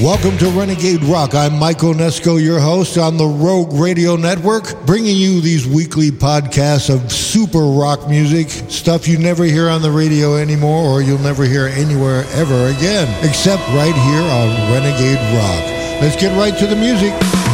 Welcome to Renegade Rock. I'm Michael Onesko, your host on the Rogue Radio Network, bringing you these weekly podcasts of super rock music, stuff you never hear on the radio anymore or you'll never hear anywhere ever again, except right here on Renegade Rock. Let's get right to the music.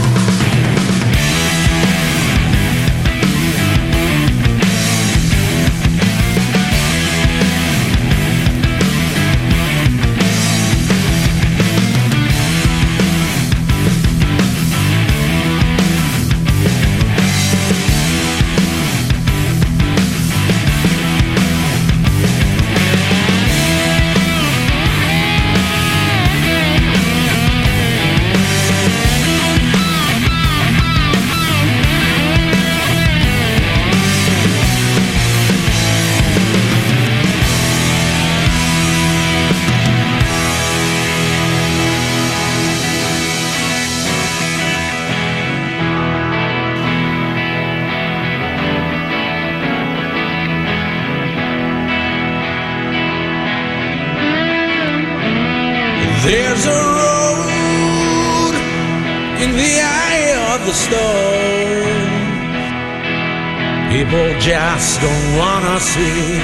Just don't wanna see.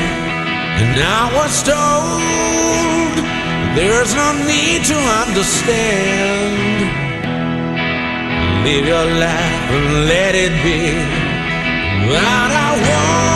And I was told there's no need to understand. Live your life and let it be. But I walk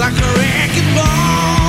like a wrecking ball.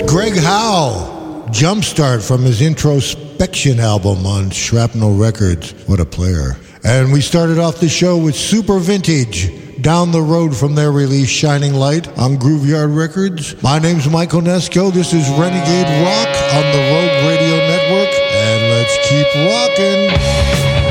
Greg Howe, Jumpstart from his introspection album on Shrapnel Records. What a player. And we started off the show with Super Vintage, down the road from their release Shining Light on Grooveyard Records. My name's Michael Onesko. This is Renegade Rock on the Rogue Radio Network. And let's keep rocking.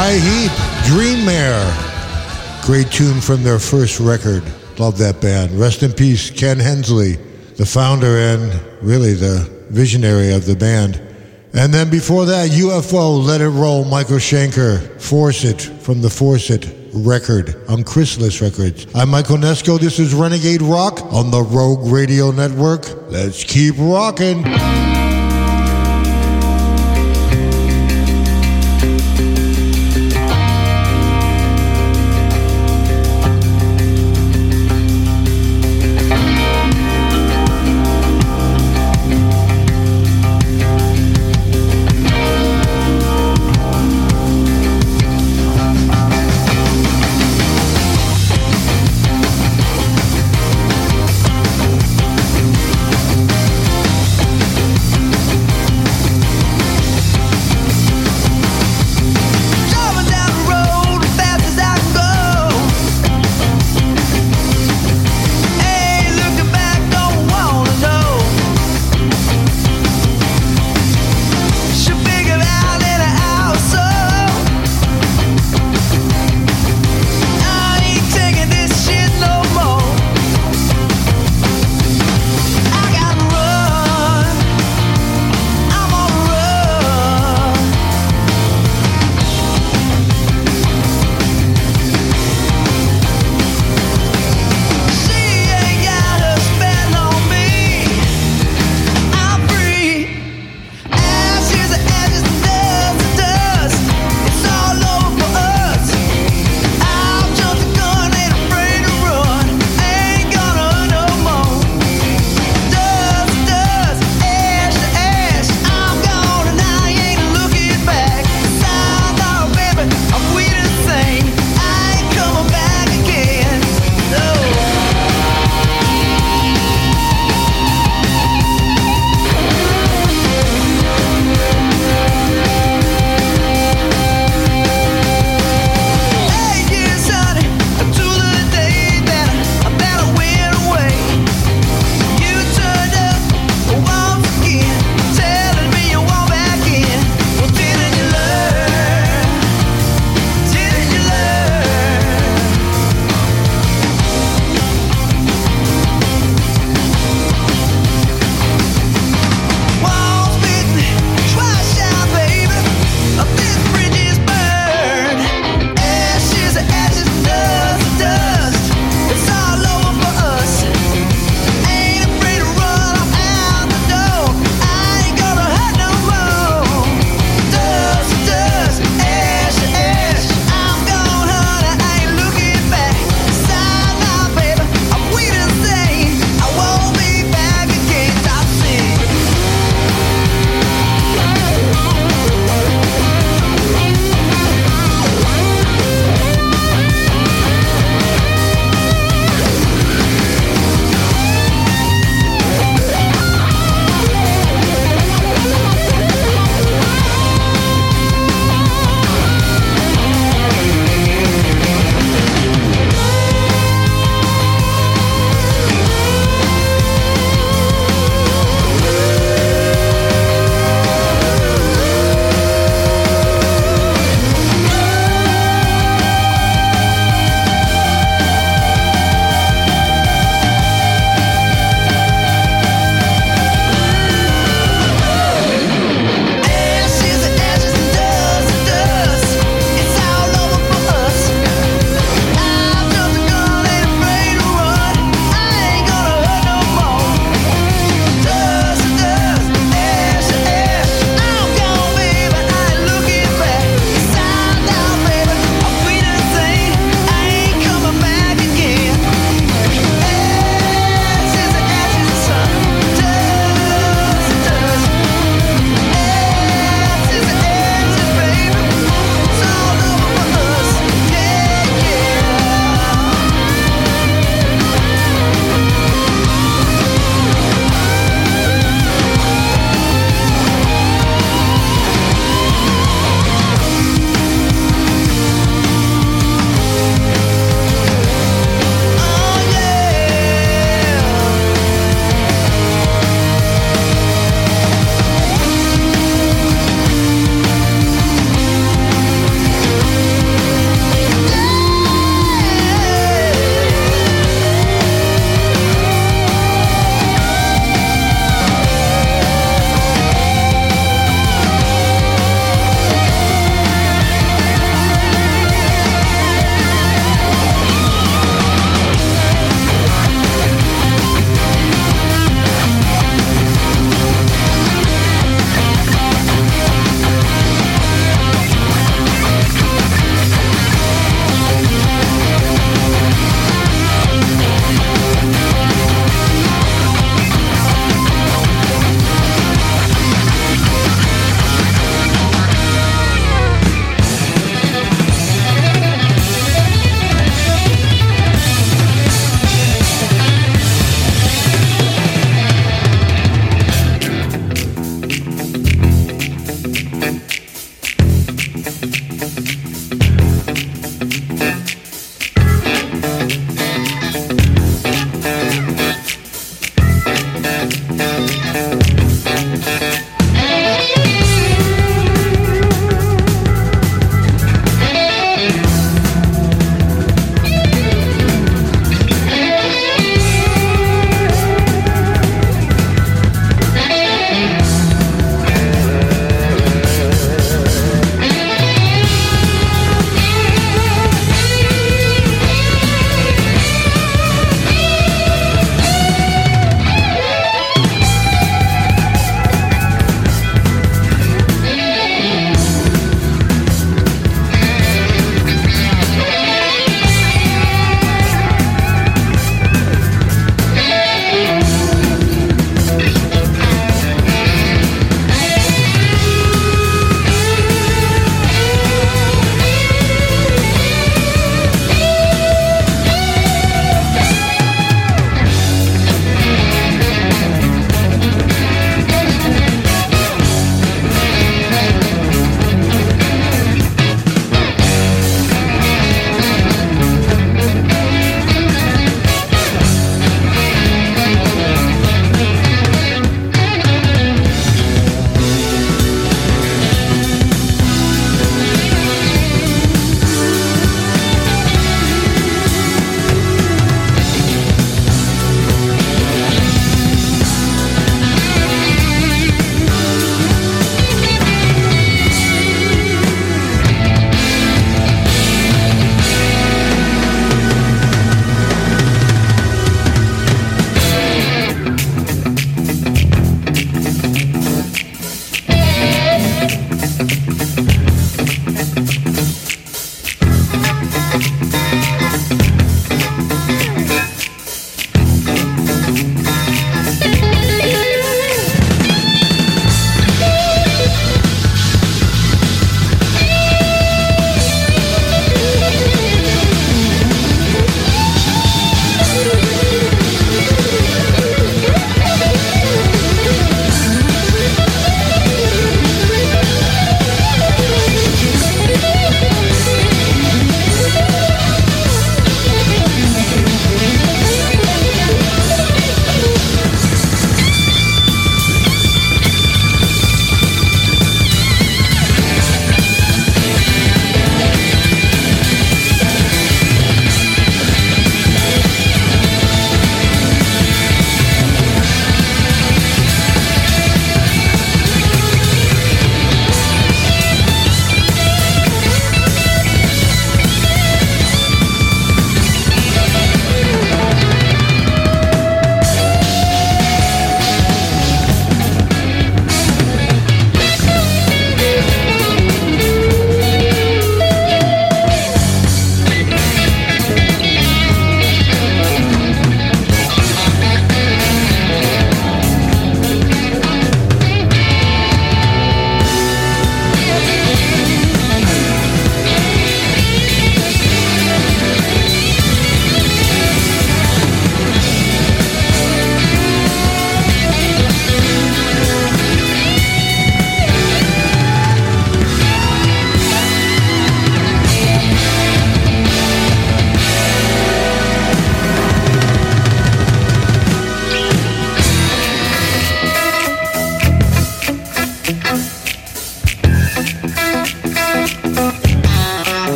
Uriah Heep, Dreammare. Great tune from their first record. Love that band. Rest in peace, Ken Hensley, the founder and really the visionary of the band. And then before that, UFO, Let It Roll, Michael Schenker, Force It from the Force It record on Chrysalis Records. I'm Michael Onesko. This is Renegade Rock on the Rogue Radio Network. Let's keep rocking.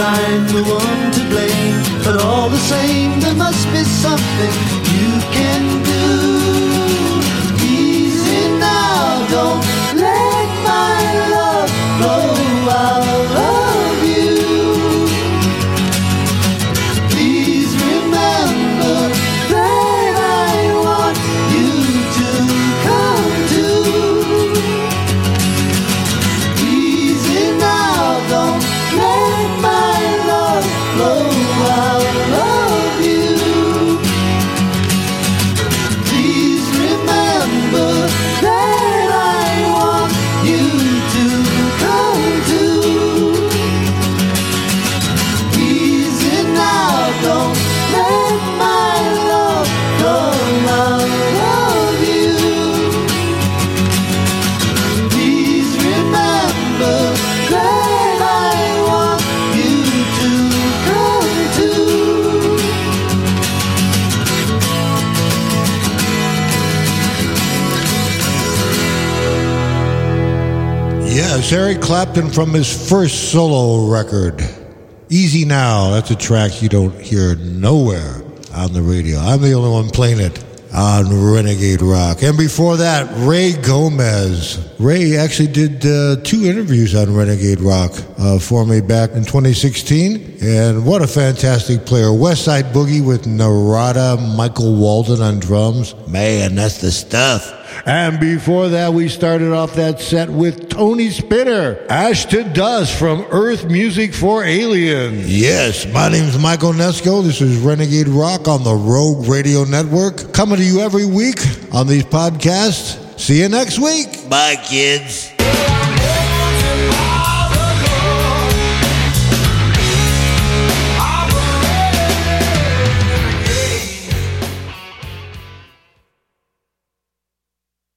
That I'm the one to blame, but all the same, there must be something you can do. Easy now, don't let my love flow out Eric Clapton from his first solo record. Easy Now. That's a track you don't hear nowhere on the radio. I'm the only one playing it on Renegade Rock. And before that, Ray Gomez. Ray actually did uh, two interviews on Renegade Rock uh, for me back in 2016. And what a fantastic player. West Side Boogie with Narada, Michael Walden on drums. Man, that's the stuff. And before that, we started off that set with Tony Spinner, Ash to Dust from Earth Music for Aliens. Yes, my name's Michael Onesko. This is Renegade Rock on the Rogue Radio Network. Coming to you every week on these podcasts. See you next week. Bye, kids.